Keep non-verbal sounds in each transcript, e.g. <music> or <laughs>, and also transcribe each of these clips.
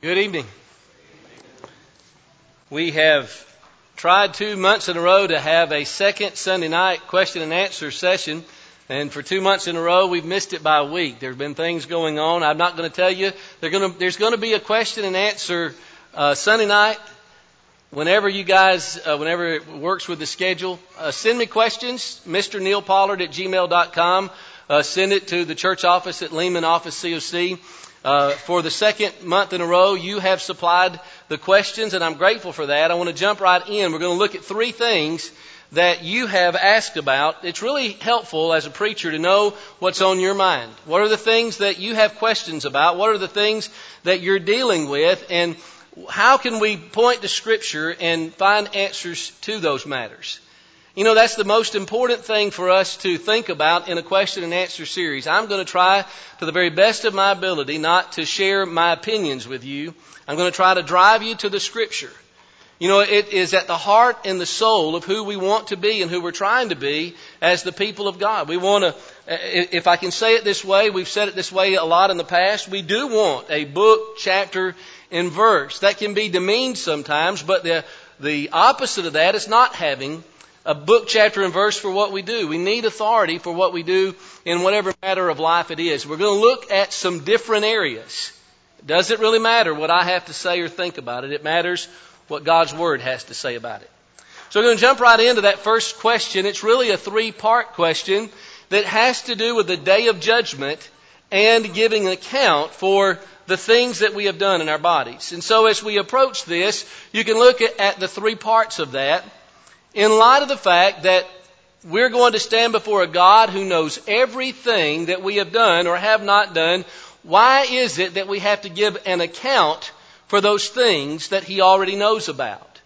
Good evening. We have tried two months in a row to have a second Sunday night question and answer session. And for two months in a row, we've missed it by a week. There have been things going on. I'm not going to tell you. Gonna, there's going to be a question and answer uh, Sunday night. Whenever you guys, uh, whenever it works with the schedule, uh, send me questions. Mr. Neal Pollard at gmail.com. Uh, send it to the church office at Lehman Office COC. Uh, for the second month in a row, you have supplied the questions, and I'm grateful for that. I want to jump right in. We're going to look at three things that you have asked about. It's really helpful as a preacher to know what's on your mind. What are the things that you have questions about? What are the things that you're dealing with? And how can we point to Scripture and find answers to those matters? You know, that's the most important thing for us to think about in a question and answer series. I'm going to try to the very best of my ability not to share my opinions with you. I'm going to try to drive you to the scripture. You know, it is at the heart and the soul of who we want to be and who we're trying to be as the people of God. We want to, if I can say it this way, we've said it this way a lot in the past, we do want a book, chapter, and verse. That can be demeaned sometimes, but the, the opposite of that is not having a book, chapter, and verse for what we do. We need authority for what we do in whatever matter of life it is. We're going to look at some different areas. Does it really matter what I have to say or think about it? It matters what God's Word has to say about it. So we're going to jump right into that first question. It's really a three part question that has to do with the day of judgment and giving account for the things that we have done in our bodies. And so as we approach this, you can look at, at the three parts of that in light of the fact that we're going to stand before a God who knows everything that we have done or have not done, why is it that we have to give an account for those things that He already knows about?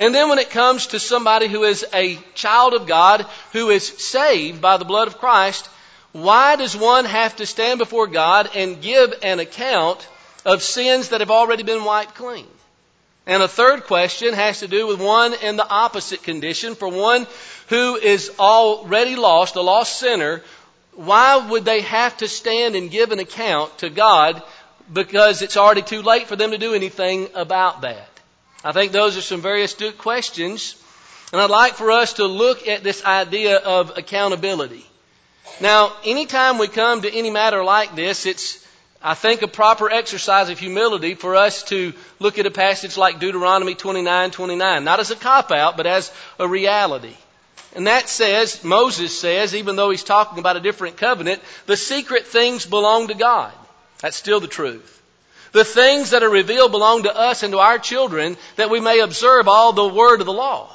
And then when it comes to somebody who is a child of God, who is saved by the blood of Christ, why does one have to stand before God and give an account of sins that have already been wiped clean? And a third question has to do with one in the opposite condition. For one who is already lost, a lost sinner, why would they have to stand and give an account to God because it's already too late for them to do anything about that? I think those are some very astute questions. And I'd like for us to look at this idea of accountability. Now, anytime we come to any matter like this, it's I think a proper exercise of humility for us to look at a passage like Deuteronomy 29, 29, not as a cop out, but as a reality. And that says, Moses says, even though he's talking about a different covenant, the secret things belong to God. That's still the truth. The things that are revealed belong to us and to our children that we may observe all the word of the law.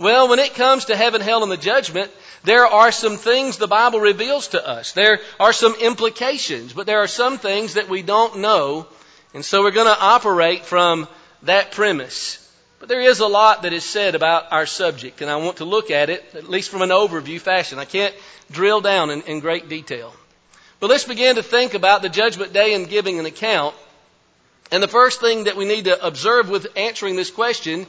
Well, when it comes to heaven, hell, and the judgment, there are some things the Bible reveals to us. There are some implications, but there are some things that we don't know. And so we're going to operate from that premise. But there is a lot that is said about our subject, and I want to look at it, at least from an overview fashion. I can't drill down in, in great detail. But let's begin to think about the judgment day and giving an account. And the first thing that we need to observe with answering this question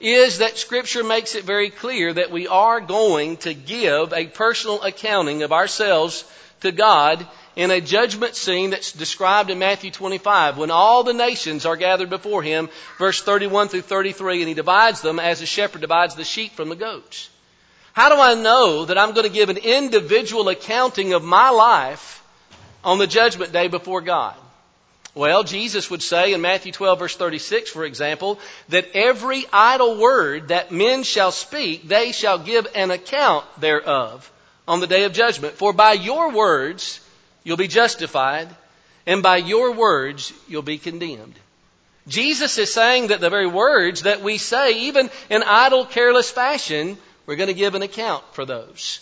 is that Scripture makes it very clear that we are going to give a personal accounting of ourselves to God in a judgment scene that's described in Matthew 25 when all the nations are gathered before him, verse 31 through 33, and he divides them as a shepherd divides the sheep from the goats. How do I know that I'm going to give an individual accounting of my life on the judgment day before God? Well, Jesus would say in Matthew 12 verse 36, for example, that every idle word that men shall speak, they shall give an account thereof on the day of judgment. For by your words you'll be justified, and by your words you'll be condemned. Jesus is saying that the very words that we say, even in idle, careless fashion, we're going to give an account for those.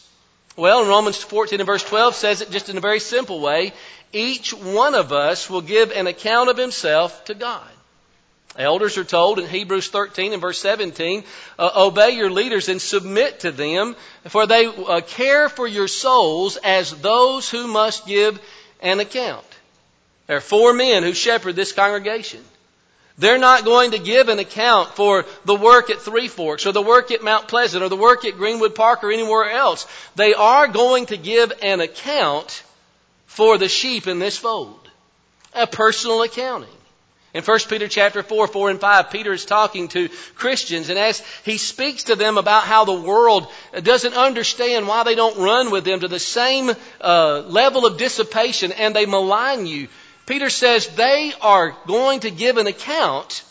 Well, in Romans 14 and verse 12 says it just in a very simple way each one of us will give an account of himself to God. Elders are told in Hebrews 13 and verse 17, uh, obey your leaders and submit to them, for they uh, care for your souls as those who must give an account. There are four men who shepherd this congregation. They're not going to give an account for the work at Three Forks or the work at Mount Pleasant or the work at Greenwood Park or anywhere else. They are going to give an account for the sheep in this fold. A personal accounting. In 1 Peter chapter 4, 4 and 5, Peter is talking to Christians and as he speaks to them about how the world doesn't understand why they don't run with them to the same uh, level of dissipation and they malign you, Peter says they are going to give an account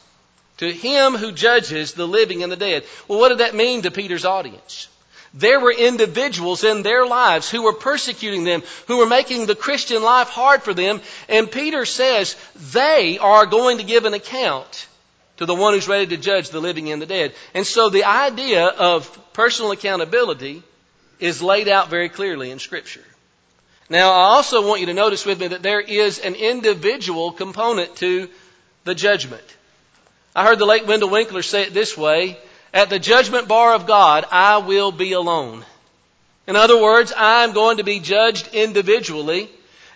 to him who judges the living and the dead. Well, what did that mean to Peter's audience? There were individuals in their lives who were persecuting them, who were making the Christian life hard for them. And Peter says they are going to give an account to the one who's ready to judge the living and the dead. And so the idea of personal accountability is laid out very clearly in Scripture. Now, I also want you to notice with me that there is an individual component to the judgment. I heard the late Wendell Winkler say it this way at the judgment bar of God, I will be alone. In other words, I'm going to be judged individually.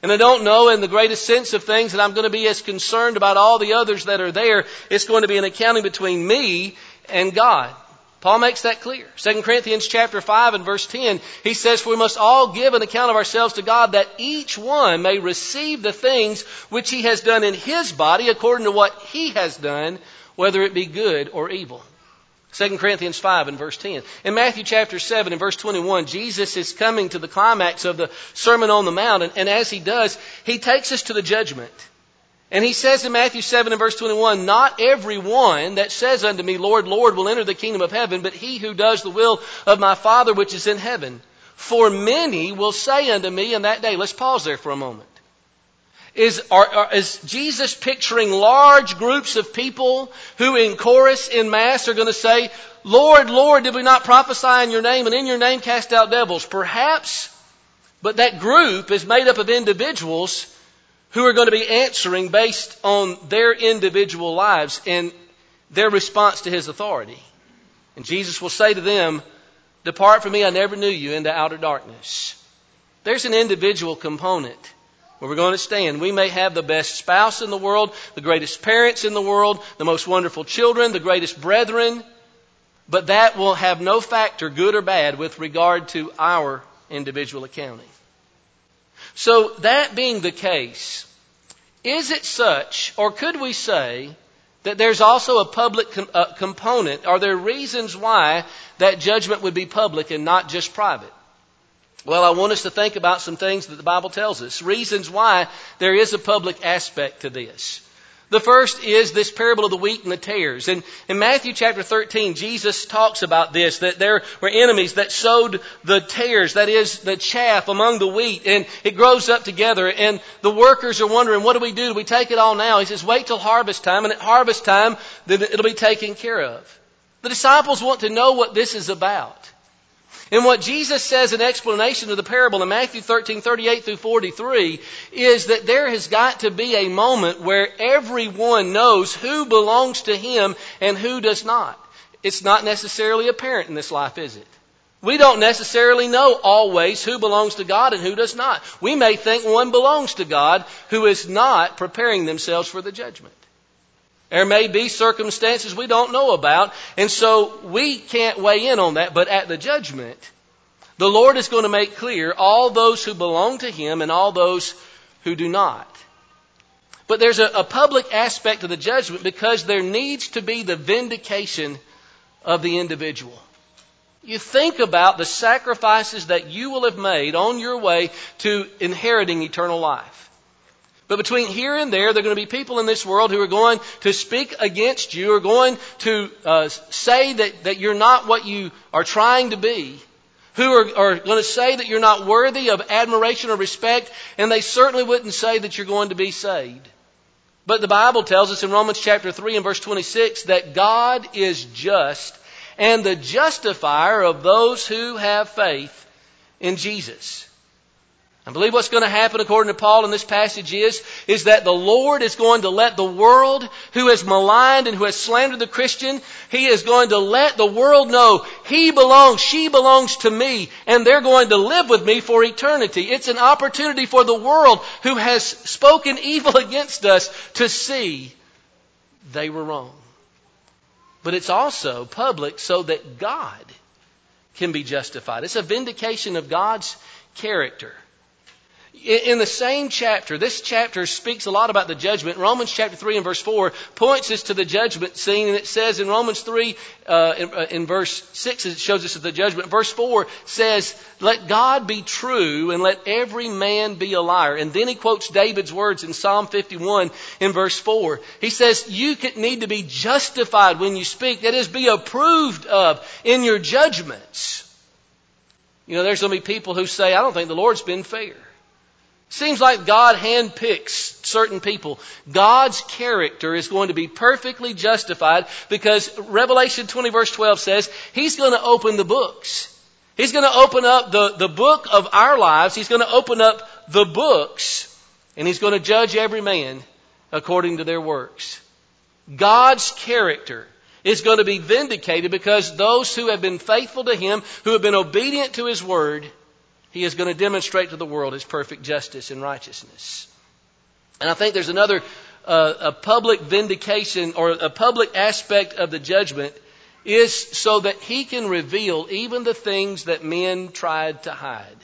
And I don't know in the greatest sense of things that I'm going to be as concerned about all the others that are there. It's going to be an accounting between me and God. Paul makes that clear. 2 Corinthians chapter 5 and verse 10, he says, For we must all give an account of ourselves to God that each one may receive the things which he has done in his body according to what he has done, whether it be good or evil. 2 Corinthians 5 and verse 10. In Matthew chapter 7 and verse 21, Jesus is coming to the climax of the Sermon on the Mount, and, and as he does, he takes us to the judgment. And he says in Matthew 7 and verse 21, Not every one that says unto me, Lord, Lord, will enter the kingdom of heaven, but he who does the will of my Father which is in heaven. For many will say unto me in that day, let's pause there for a moment. Is, are, are, is Jesus picturing large groups of people who in chorus, in mass, are going to say, Lord, Lord, did we not prophesy in your name and in your name cast out devils? Perhaps, but that group is made up of individuals who are going to be answering based on their individual lives and their response to his authority. And Jesus will say to them, Depart from me, I never knew you, into outer darkness. There's an individual component where we're going to stand. We may have the best spouse in the world, the greatest parents in the world, the most wonderful children, the greatest brethren, but that will have no factor, good or bad, with regard to our individual accounting. So, that being the case, is it such, or could we say, that there's also a public com- uh, component? Are there reasons why that judgment would be public and not just private? Well, I want us to think about some things that the Bible tells us, reasons why there is a public aspect to this. The first is this parable of the wheat and the tares. And in Matthew chapter 13, Jesus talks about this, that there were enemies that sowed the tares, that is, the chaff among the wheat, and it grows up together, and the workers are wondering, what do we do? Do we take it all now? He says, wait till harvest time, and at harvest time, then it'll be taken care of. The disciples want to know what this is about. And what Jesus says in explanation of the parable in Matthew 13, 38 through 43 is that there has got to be a moment where everyone knows who belongs to him and who does not. It's not necessarily apparent in this life, is it? We don't necessarily know always who belongs to God and who does not. We may think one belongs to God who is not preparing themselves for the judgment. There may be circumstances we don't know about, and so we can't weigh in on that. But at the judgment, the Lord is going to make clear all those who belong to Him and all those who do not. But there's a, a public aspect of the judgment because there needs to be the vindication of the individual. You think about the sacrifices that you will have made on your way to inheriting eternal life. But between here and there, there are going to be people in this world who are going to speak against you, are going to uh, say that, that you're not what you are trying to be, who are, are going to say that you're not worthy of admiration or respect, and they certainly wouldn't say that you're going to be saved. But the Bible tells us in Romans chapter 3 and verse 26 that God is just and the justifier of those who have faith in Jesus. I believe what's going to happen according to Paul in this passage is, is that the Lord is going to let the world who has maligned and who has slandered the Christian, He is going to let the world know He belongs, she belongs to me, and they're going to live with me for eternity. It's an opportunity for the world who has spoken evil <laughs> against us to see they were wrong. But it's also public so that God can be justified. It's a vindication of God's character. In the same chapter, this chapter speaks a lot about the judgment. Romans chapter 3 and verse 4 points us to the judgment scene, and it says in Romans 3, uh, in, uh, in, verse 6, it shows us the judgment. Verse 4 says, Let God be true and let every man be a liar. And then he quotes David's words in Psalm 51 in verse 4. He says, You need to be justified when you speak, that is, be approved of in your judgments. You know, there's going to be people who say, I don't think the Lord's been fair. Seems like God handpicks certain people. God's character is going to be perfectly justified because Revelation 20 verse 12 says He's going to open the books. He's going to open up the, the book of our lives. He's going to open up the books and He's going to judge every man according to their works. God's character is going to be vindicated because those who have been faithful to Him, who have been obedient to His Word, he is going to demonstrate to the world his perfect justice and righteousness. And I think there's another uh, a public vindication or a public aspect of the judgment is so that he can reveal even the things that men tried to hide.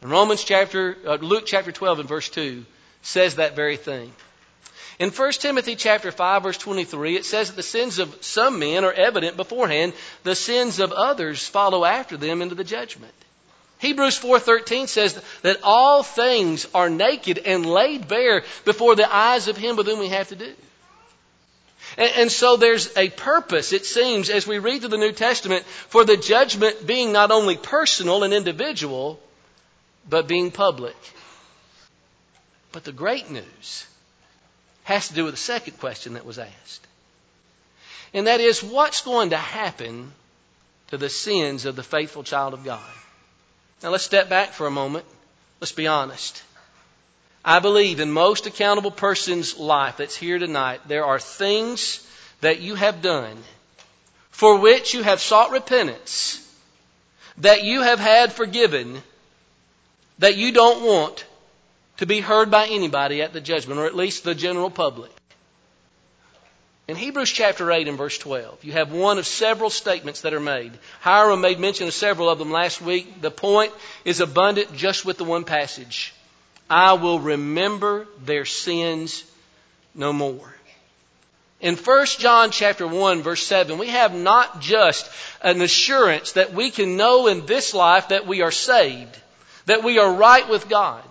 In Romans chapter, uh, Luke chapter 12 and verse 2 says that very thing. In 1 Timothy chapter 5 verse 23, it says that the sins of some men are evident beforehand, the sins of others follow after them into the judgment. Hebrews 4:13 says that all things are naked and laid bare before the eyes of him with whom we have to do. And, and, so there's a purpose, it seems, as we read through the New Testament, for the judgment being not only personal and individual, but being public. But the great news has to do with the second question that was asked. And that is, what's going to happen to the sins of the faithful child of God? Now let's step back for a moment. Let's be honest. I believe in most accountable person's life that's here tonight, there are things that you have done for which you have sought repentance, that you have had forgiven, that you don't want to be heard by anybody at the judgment, or at least the general public. In Hebrews chapter 8 and verse 12, you have one of several statements that are made. Hiram made mention of several of them last week. The point is abundant just with the one passage. I will remember their sins no more. In 1 John chapter 1 verse 7, we have not just an assurance that we can know in this life that we are saved, that we are right with God.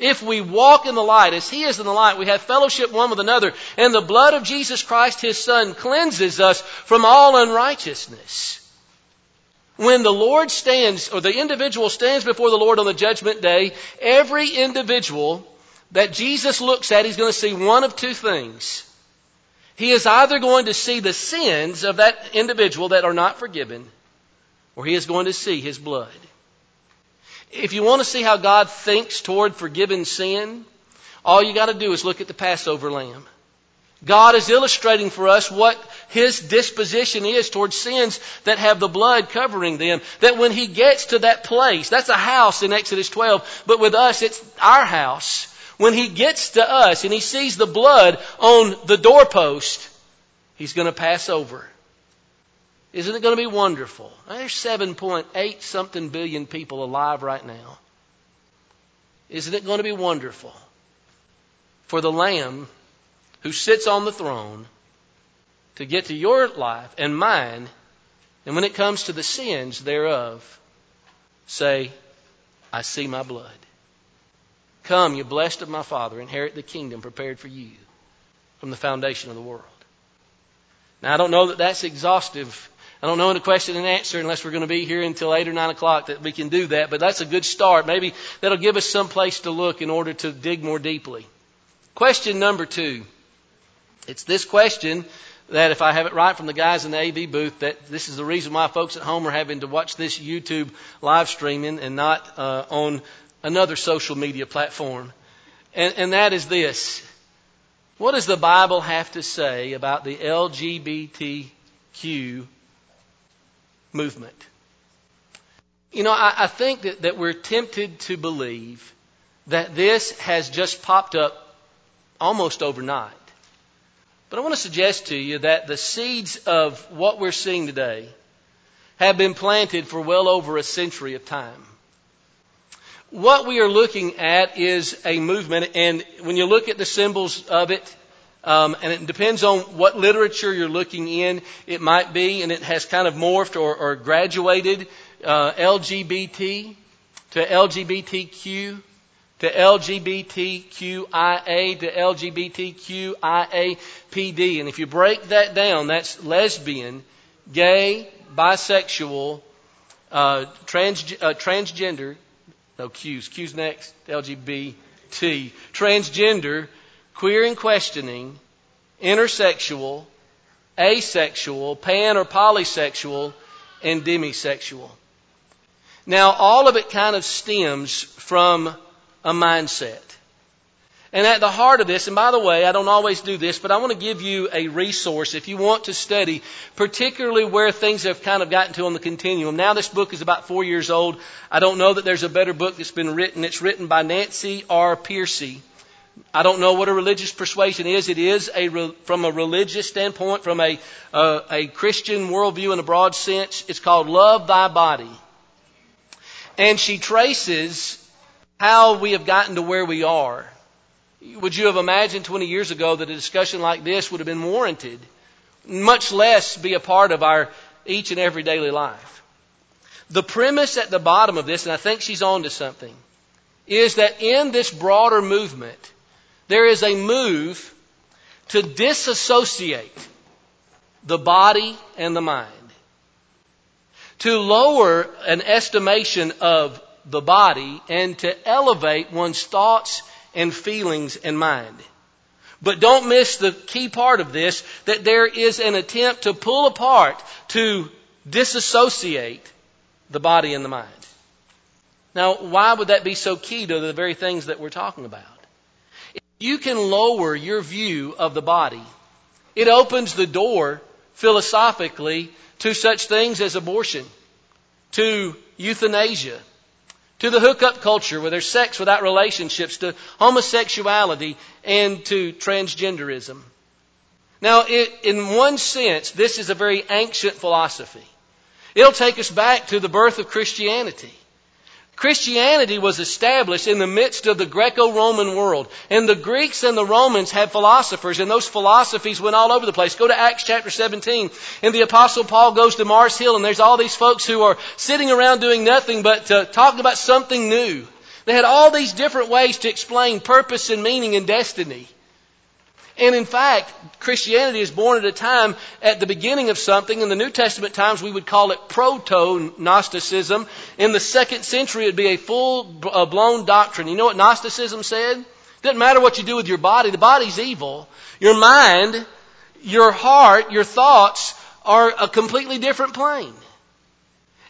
If we walk in the light as He is in the light, we have fellowship one with another, and the blood of Jesus Christ, His Son, cleanses us from all unrighteousness. When the Lord stands, or the individual stands before the Lord on the judgment day, every individual that Jesus looks at, He's going to see one of two things. He is either going to see the sins of that individual that are not forgiven, or He is going to see His blood. If you want to see how God thinks toward forgiven sin, all you got to do is look at the Passover lamb. God is illustrating for us what His disposition is towards sins that have the blood covering them. That when He gets to that place, that's a house in Exodus 12, but with us it's our house. When He gets to us and He sees the blood on the doorpost, He's going to pass over. Isn't it going to be wonderful? There's 7.8 something billion people alive right now. Isn't it going to be wonderful for the Lamb who sits on the throne to get to your life and mine, and when it comes to the sins thereof, say, I see my blood. Come, you blessed of my Father, inherit the kingdom prepared for you from the foundation of the world. Now, I don't know that that's exhaustive I don't know in a question and answer unless we're going to be here until 8 or 9 o'clock that we can do that, but that's a good start. Maybe that'll give us some place to look in order to dig more deeply. Question number two. It's this question that if I have it right from the guys in the AV booth, that this is the reason why folks at home are having to watch this YouTube live streaming and not uh, on another social media platform. And, and that is this. What does the Bible have to say about the LGBTQ movement. You know, I, I think that, that we're tempted to believe that this has just popped up almost overnight. But I want to suggest to you that the seeds of what we're seeing today have been planted for well over a century of time. what we are looking at is a movement, and when you look at the symbols of it, um, and it depends on what literature you're looking in, it might be, and it has kind of morphed or, or graduated uh, LGBT to LGBTQ to LGBTQIA to LGBTQIAPD. And if you break that down, that's lesbian, gay, bisexual, uh, trans, uh, transgender, no Q's, Q's next, LGBT, transgender, queer and questioning, intersexual, asexual, pan or polysexual, and demisexual. Now, all of it kind of stems from a mindset. And at the heart of this, and by the way, I don't always do this, but I want to give you a resource if you want to study, particularly where things have kind of gotten to on the continuum. Now this book is about four years old. I don't know that there's a better book that's been written. It's written by Nancy R. Pearcey. I don't know what a religious persuasion is. It is a from a religious standpoint, from a uh, a Christian worldview in a broad sense. It's called "Love Thy Body," and she traces how we have gotten to where we are. Would you have imagined 20 years ago that a discussion like this would have been warranted, much less be a part of our each and every daily life? The premise at the bottom of this, and I think she's on to something, is that in this broader movement, there is a move to disassociate the body and the mind. To lower an estimation of the body and to elevate one's thoughts and feelings and mind. But don't miss the key part of this, that there is an attempt to pull apart, to disassociate the body and the mind. Now, why would that be so key to the very things that we're talking about? You can lower your view of the body, it opens the door philosophically to such things as abortion, to euthanasia, to the hookup culture where there's sex without relationships, to homosexuality, and to transgenderism. Now, it, in one sense, this is a very ancient philosophy. It'll take us back to the birth of Christianity. Christianity was established in the midst of the Greco-Roman world. And the Greeks and the Romans had philosophers, and those philosophies went all over the place. Go to Acts chapter 17, and the apostle Paul goes to Mars Hill, and there's all these folks who are sitting around doing nothing but uh, talking about something new. They had all these different ways to explain purpose and meaning and destiny. And in fact, Christianity is born at a time at the beginning of something. In the New Testament times, we would call it proto-Gnosticism. In the second century, it'd be a full-blown uh, doctrine. You know what Gnosticism said? Doesn't matter what you do with your body. The body's evil. Your mind, your heart, your thoughts are a completely different plane.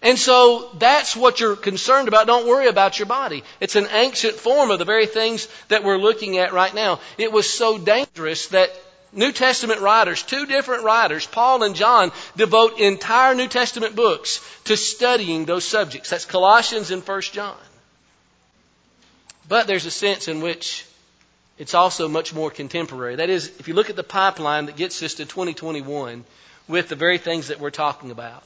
And so that's what you're concerned about. Don't worry about your body. It's an ancient form of the very things that we're looking at right now. It was so dangerous that New Testament writers, two different writers, Paul and John, devote entire New Testament books to studying those subjects. That's Colossians and 1 John. But there's a sense in which it's also much more contemporary. That is, if you look at the pipeline that gets us to 2021 with the very things that we're talking about.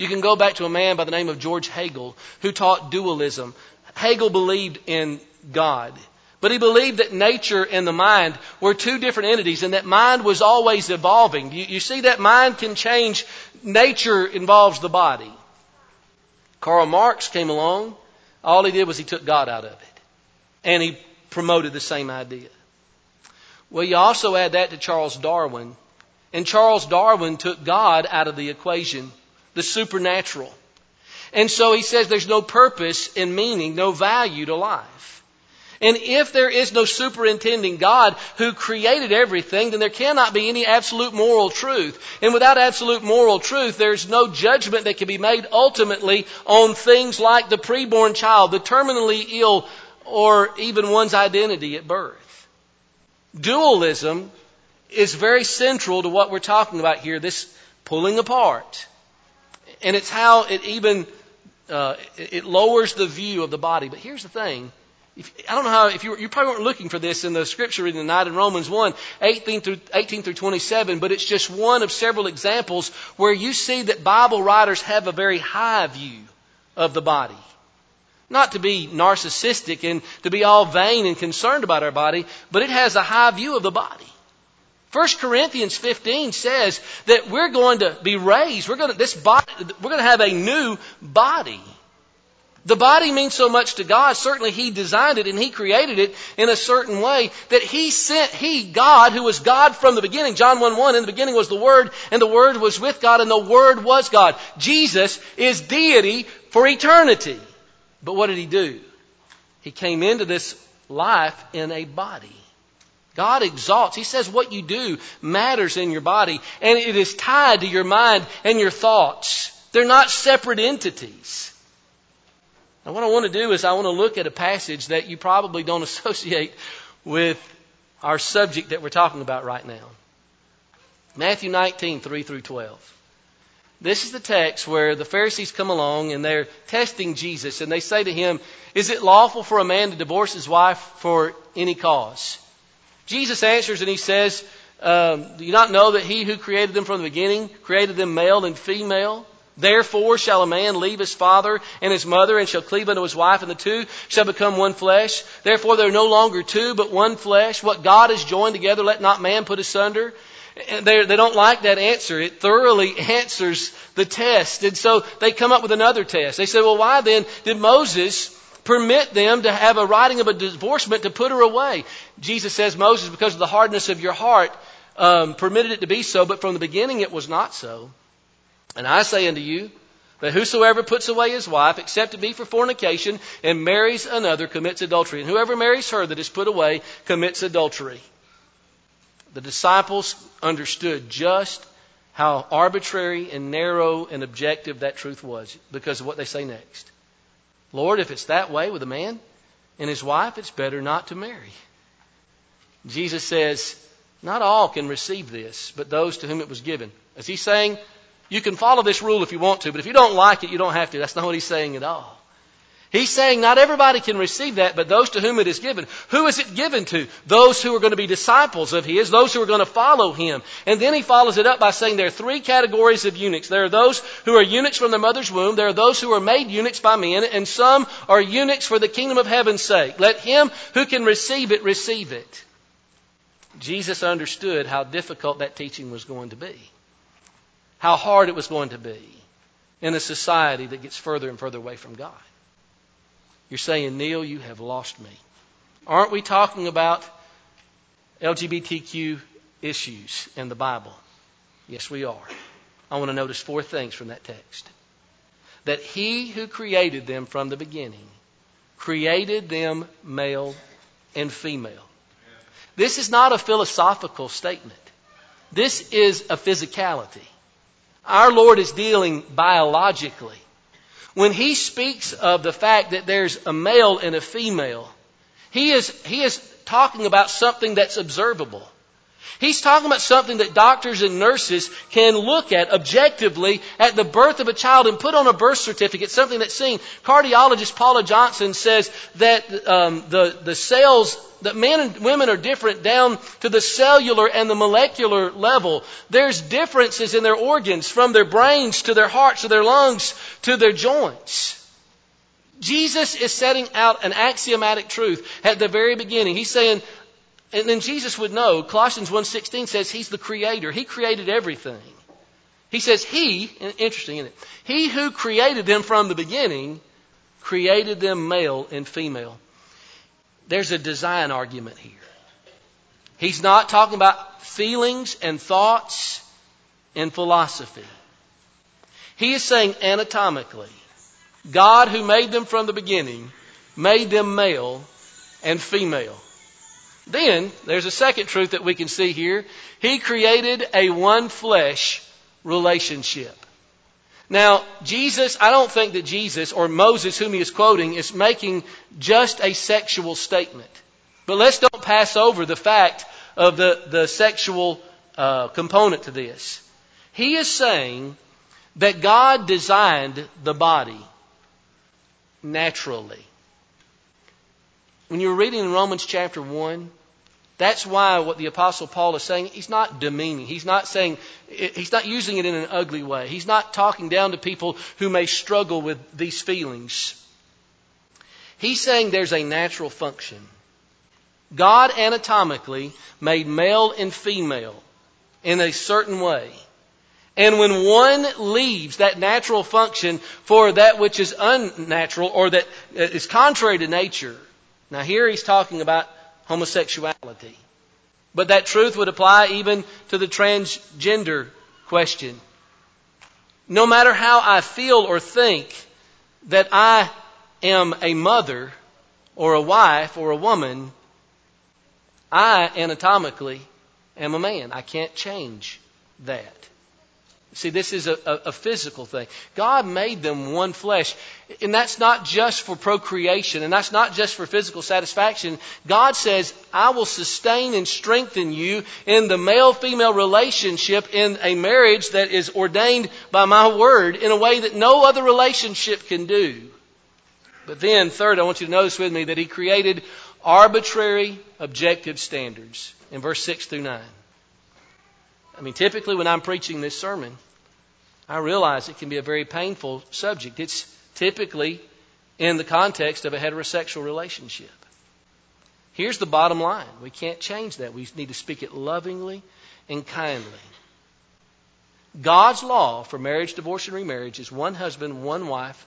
You can go back to a man by the name of George Hegel who taught dualism. Hegel believed in God. But he believed that nature and the mind were two different entities and that mind was always evolving. You, you, see that mind can change. Nature involves the body. Karl Marx came along. All he did was he took God out of it. And he promoted the same idea. Well, you also add that to Charles Darwin. And Charles Darwin took God out of the equation the supernatural. And so he says there's no purpose and meaning, no value to life. And if there is no superintending God who created everything, then there cannot be any absolute moral truth. And without absolute moral truth, there's no judgment that can be made ultimately on things like the preborn child, the terminally ill, or even one's identity at birth. Dualism is very central to what we're talking about here, this pulling apart and it's how it even uh, it lowers the view of the body. But here's the thing. If, I don't know how, if you, you probably weren't looking for this in the scripture reading tonight in Romans 1, 18 through, 18 through 27, but it's just one of several examples where you see that Bible writers have a very high view of the body. Not to be narcissistic and to be all vain and concerned about our body, but it has a high view of the body. 1 Corinthians 15 says that we're going to be raised. We're going to, this body, we're going to have a new body. The body means so much to God. Certainly He designed it and He created it in a certain way that He sent, He, God, who was God from the beginning. John 1 1, in the beginning was the Word, and the Word was with God, and the Word was God. Jesus is deity for eternity. But what did He do? He came into this life in a body. God exalts. He says what you do matters in your body, and it is tied to your mind and your thoughts. They're not separate entities. Now, what I want to do is I want to look at a passage that you probably don't <laughs> associate with our subject that we're talking about right now. Matthew 19, 3 through 12. This is the text where the Pharisees come along and they're testing Jesus and they say to him, Is it lawful for a man to divorce his wife for any cause? Jesus answers and he says, um, Do you not know that he who created them from the beginning created them male and female? Therefore shall a man leave his father and his mother and shall cleave unto his wife and the two shall become one flesh. Therefore they are no longer two but one flesh. What God has joined together let not man put asunder. And they, they don't like that answer. It thoroughly <laughs> answers the test. And so they come up with another test. They say, well, why then did Moses permit them to have a writing of a divorcement to put her away? Jesus says, Moses, because of the hardness of your heart, um, permitted it to be so, but from the beginning it was not so. And I say unto you that whosoever puts away his wife, except it be for fornication, and marries another, commits adultery. And whoever marries her that is put away commits adultery. The disciples understood just how arbitrary and narrow and objective that truth was because of what they say next. Lord, if it's that way with a man and his wife, it's better not to marry. Jesus says, not all can receive this, but those to whom it was given. Is he saying you can follow this rule if you want to, but if you don't like it, you don't have to. That's not what he's saying at all. He's saying not everybody can receive that, but those to whom it is given. Who is it given to? Those who are going to be disciples of His, those who are going to follow Him. And then He follows it up by saying there are three categories of eunuchs. There are those who are eunuchs from their mother's womb, there are those who are made eunuchs by men, and some are eunuchs for the kingdom of heaven's sake. Let him who can receive it receive it. Jesus understood how difficult that teaching was going to be how hard it was going to be in a society that gets further and further away from God. You're saying, Neal, you have lost me. Aren't we talking about LGBTQ issues in the Bible? Yes, we are. I want to notice four things from that text. That he who created them from the beginning created them male and female. This is not a philosophical statement. This is a physicality. Our Lord is dealing biologically. When He speaks of the fact that there's a male and a female, He is, he is talking about something that's observable. He's talking about something that doctors and nurses can look at objectively at the birth of a child and put on a birth certificate, something that's seen. Cardiologist Paula Johnson says that um, the, the cells, that men and women are different down to the cellular and the molecular level. There's differences in their organs from their brains to their hearts to their lungs to their joints. Jesus is setting out an axiomatic truth at the very beginning. He's saying, and then Jesus would know, Colossians 1.16 says he's the creator. He created everything. He says he, interesting, isn't it? He who created them from the beginning created them male and female. There's a design argument here. He's not talking about feelings and thoughts and philosophy. He is saying anatomically, God who made them from the beginning made them male and female. Then there's a second truth that we can see here. He created a one flesh relationship. Now, Jesus, I don't think that Jesus or Moses, whom he is quoting, is making just a sexual statement. But let's don't pass over the fact of the, the sexual uh, component to this. He is saying that God designed the body naturally. When you're reading in Romans chapter 1, that's why what the apostle Paul is saying, he's not demeaning. He's not saying, he's not using it in an ugly way. He's not talking down to people who may struggle with these feelings. He's saying there's a natural function. God anatomically made male and female in a certain way. And when one leaves that natural function for that which is unnatural or that is contrary to nature, now here he's talking about homosexuality. But that truth would apply even to the transgender question. No matter how I feel or think that I am a mother or a wife or a woman, I anatomically am a man. I can't change that. See, this is a, a, physical thing. God made them one flesh. And that's not just for procreation, and that's not just for physical satisfaction. God says, I will sustain and strengthen you in the male female relationship in a marriage that is ordained by my word in a way that no other relationship can do. But then, third, I want you to notice with me that He created arbitrary objective standards in verse 6 through 9. I mean, typically when I'm preaching this sermon, I realize it can be a very painful subject. It's typically in the context of a heterosexual relationship. Here's the bottom line we can't change that. We need to speak it lovingly and kindly. God's law for marriage, divorce, and remarriage is one husband, one wife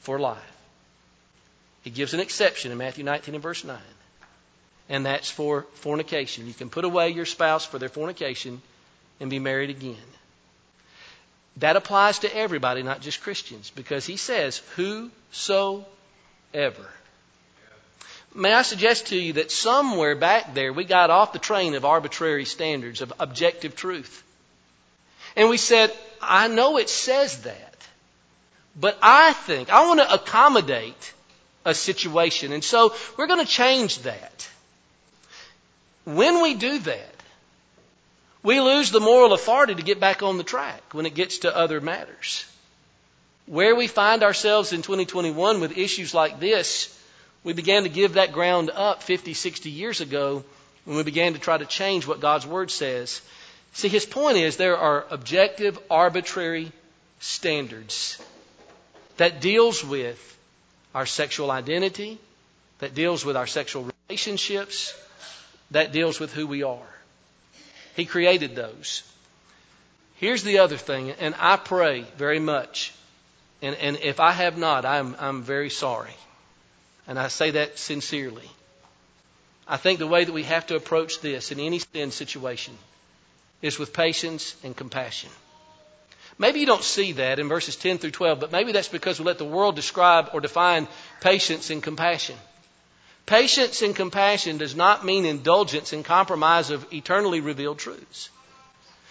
for life. He gives an exception in Matthew 19 and verse 9 and that's for fornication. You can put away your spouse for their fornication and be married again. That applies to everybody, not just Christians, because he says, whosoever. May I suggest to you that somewhere back there we got off the train of arbitrary standards, of objective truth. And we said, I know it says that, but I think, I want to accommodate a situation. And so we're going to change that. When we do that, we lose the moral authority to get back on the track when it gets to other matters. Where we find ourselves in 2021 with issues like this, we began to give that ground up 50, 60 years ago when we began to try to change what God's Word says. See, his point is there are objective, arbitrary standards that deals with our sexual identity, that deals with our sexual relationships, that deals with who we are. He created those. Here's the other thing, and I pray very much, and, and if I have not, I'm, I'm very sorry. And I say that sincerely. I think the way that we have to approach this in any sin situation is with patience and compassion. Maybe you don't see that in verses 10 through 12, but maybe that's because we let the world describe or define patience and compassion. Patience and compassion does not mean indulgence and compromise of eternally revealed truths.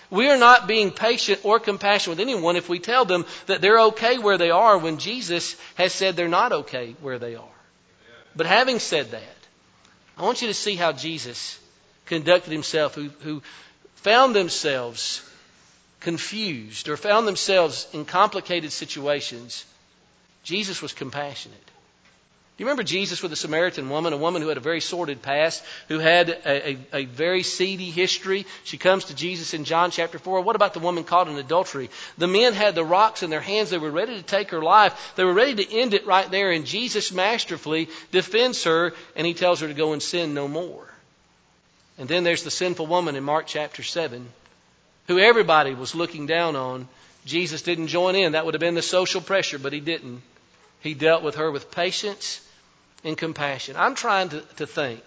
We are not being patient or compassionate with anyone if we tell them that they're okay where they are when Jesus has said they're not okay where they are. But having said that, I want you to see how Jesus conducted himself, who, who found themselves confused or found themselves in complicated situations. Jesus was compassionate you remember Jesus with a Samaritan woman, a woman who had a very sordid past, who had a, a, a, very seedy history? She comes to Jesus in John chapter 4. What about the woman caught in adultery? The men had the rocks in their hands. They were ready to take her life. They were ready to end it right there. And Jesus masterfully defends her and he tells her to go and sin no more. And then there's the sinful woman in Mark chapter 7, who everybody was looking down on. Jesus didn't join in. That would have been the social pressure, but he didn't. He dealt with her with patience and compassion. I'm trying to, to think.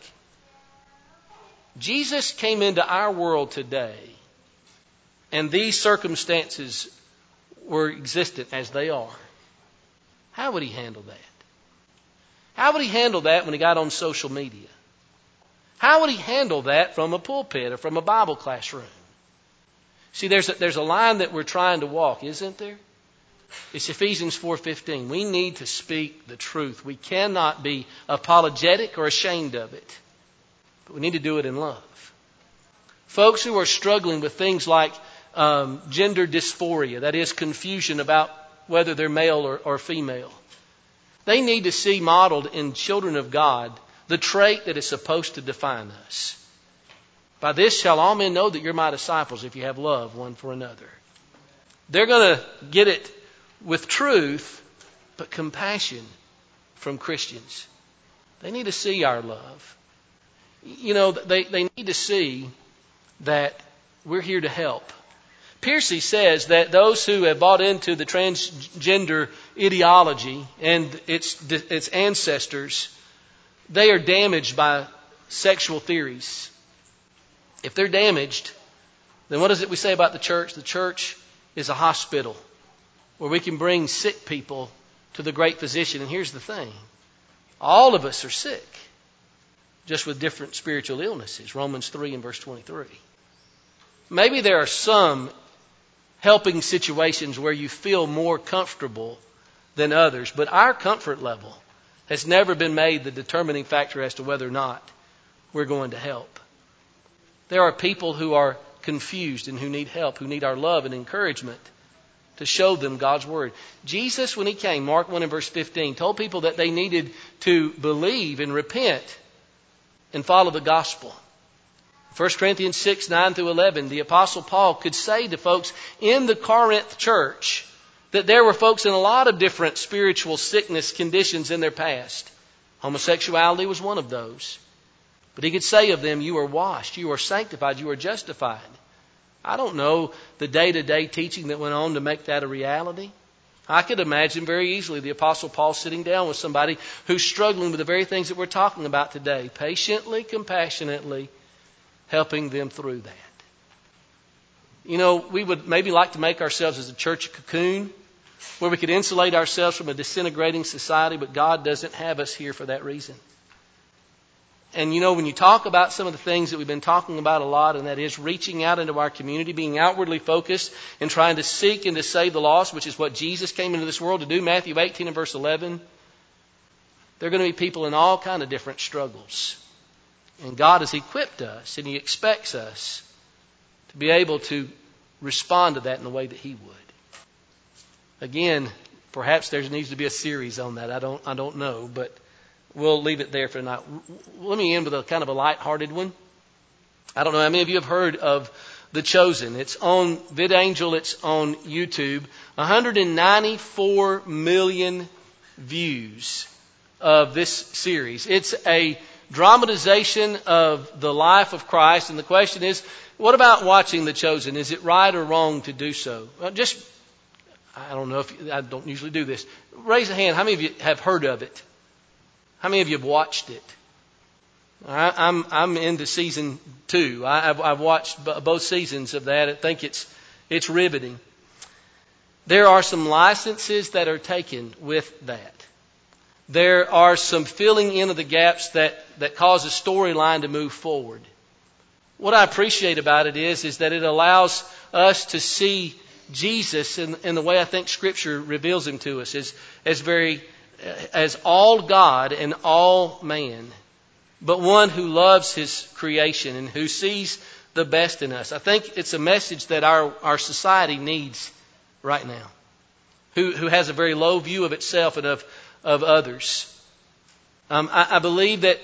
Jesus came into our world today, and these circumstances were existent as they are. How would he handle that? How would he handle that when he got on social media? How would he handle that from a pulpit or from a Bible classroom? See, there's a, there's a line that we're trying to walk, isn't there? It's Ephesians 4:15. We need to speak the truth. We cannot be apologetic or ashamed of it. But we need to do it in love. Folks who are struggling with things like um, gender dysphoria, that is confusion about whether they're male or, or female, they need to see modeled in children of God the trait that is supposed to define us. By this shall all men know that you're my disciples if you have love one for another. They're going to get it with truth, but compassion from Christians. They need to see our love. You know, they, they need to see that we're here to help. Pearcey says that those who have bought into the transgender ideology and its, its ancestors, they are damaged by sexual theories. If they're damaged, then what is it we say about the church? The church is a hospital where we can bring sick people to the great physician. And here's the thing all of us are sick, just with different spiritual illnesses. Romans 3 and verse 23. Maybe there are some helping situations where you feel more comfortable than others, but our comfort level has never been made the determining factor as to whether or not we're going to help. There are people who are confused and who need help, who need our love and encouragement to show them God's Word. Jesus, when He came, Mark 1 and verse 15, told people that they needed to believe and repent and follow the gospel. 1 Corinthians 6, 9 through 11, the Apostle Paul could say to folks in the Corinth church that there were folks in a lot of different spiritual sickness conditions in their past. Homosexuality was one of those. But he could say of them, You are washed, you are sanctified, you are justified. I don't know the day to day teaching that went on to make that a reality. I could imagine very easily the Apostle Paul sitting down with somebody who's struggling with the very things that we're talking about today, patiently, compassionately helping them through that. You know, we would maybe like to make ourselves as a church a cocoon where we could insulate ourselves from a disintegrating society, but God doesn't have us here for that reason. And you know, when you talk about some of the things that we've been talking about a lot, and that is reaching out into our community, being outwardly focused, and trying to seek and to save the lost, which is what Jesus came into this world to do, Matthew 18 and verse 11, there are going to be people in all kind of different struggles. And God has equipped us, and He expects us to be able to respond to that in the way that He would. Again, perhaps there needs to be a series on that. I don't, I don't know, but we'll leave it there for tonight. Let me end with a kind of a light-hearted one. I don't know how many of you have heard of The Chosen. It's on VidAngel. It's on YouTube. 194 million views of this series. It's a dramatization of the life of Christ. And the question is, what about watching The Chosen? Is it right or wrong to do so? Just, I don't know if, I don't usually do this. Raise a hand. How many of you have heard of it? How many of you have watched it? I, am I'm, I'm into season two. I, have I've watched both seasons of that. I think it's it's riveting. There are some licenses that are taken with that. There are some filling in of the gaps that, that cause a storyline to move forward. What I appreciate about it is, is that it allows us to see Jesus in, in the way I think Scripture reveals him to us as, as very as all God and all man, but one who loves his creation and who sees the best in us. I think it's a message that our, our society needs right now, who, who has a very low view of itself and of, of others. Um, I, I, believe that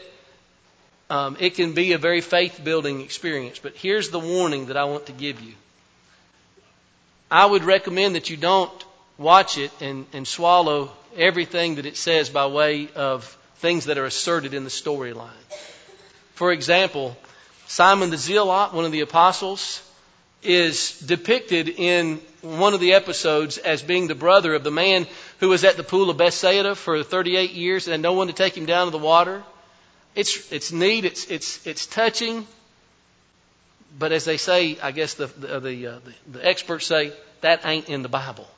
um, it can be a very faith building experience, but here's the warning that I want to give you. I would recommend that you don't watch it and, and swallow everything that it says by way of things that are asserted in the storyline. For example, Simon the Zealot, one of the apostles, is depicted in one of the episodes as being the brother of the man who was at the pool of Bethsaida for 38 years and had no one to take him down to the water. It's, it's neat, it's, it's, it's touching, but as they say, I guess the, the, the, uh, the, the experts say, that ain't in the Bible.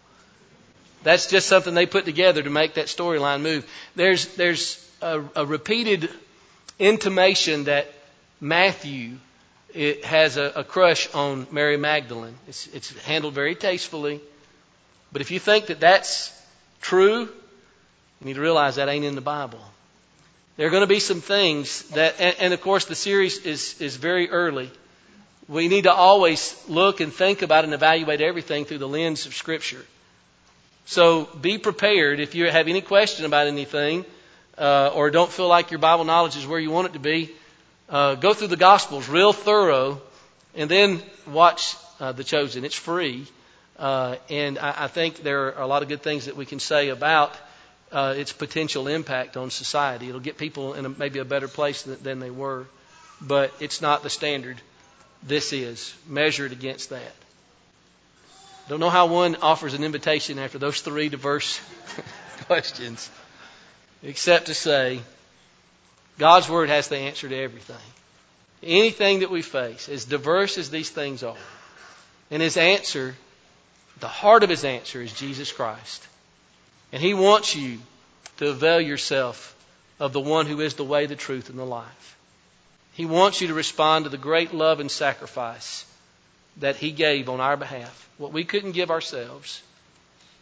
That's just something they put together to make that storyline move. There's, there's a, a repeated intimation that Matthew it has a, a, crush on Mary Magdalene. It's, it's handled very tastefully. But if you think that that's true, you need to realize that ain't in the Bible. There are going to be some things that, and, and of course the series is, is very early. We need to always look and think about and evaluate everything through the lens of Scripture. So be prepared if you have any question about anything uh, or don't feel like your Bible knowledge is where you want it to be. Uh, go through the Gospels real thorough and then watch uh, The Chosen. It's free. Uh, and I, I, think there are a lot of good things that we can say about uh, its potential impact on society. It'll get people in a, maybe a better place than, than they were, but it's not the standard. This is measured against that. I don't know how one offers an invitation after those three diverse <laughs> questions, except to say God's Word has the answer to everything. Anything that we face, as diverse as these things are, and His answer, the heart of His answer is Jesus Christ. And He wants you to avail yourself of the one who is the way, the truth, and the life. He wants you to respond to the great love and sacrifice that He gave on our behalf, what we couldn't give ourselves.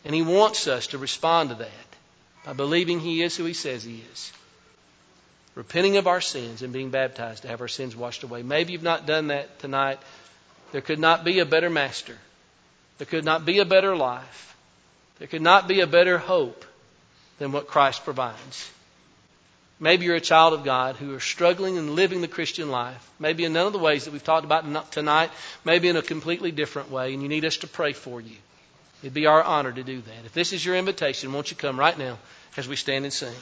And He wants us to respond to that by believing He is who He says He is. Repenting of our sins and being baptized to have our sins washed away. Maybe you've not done that tonight. There could not be a better master. There could not be a better life. There could not be a better hope than what Christ provides. Maybe you're a child of God who are struggling and living the Christian life. Maybe in none of the ways that we've talked about tonight, maybe in a completely different way, and you need us to pray for you. It'd be our honor to do that. If this is your invitation, won't you come right now as we stand and sing?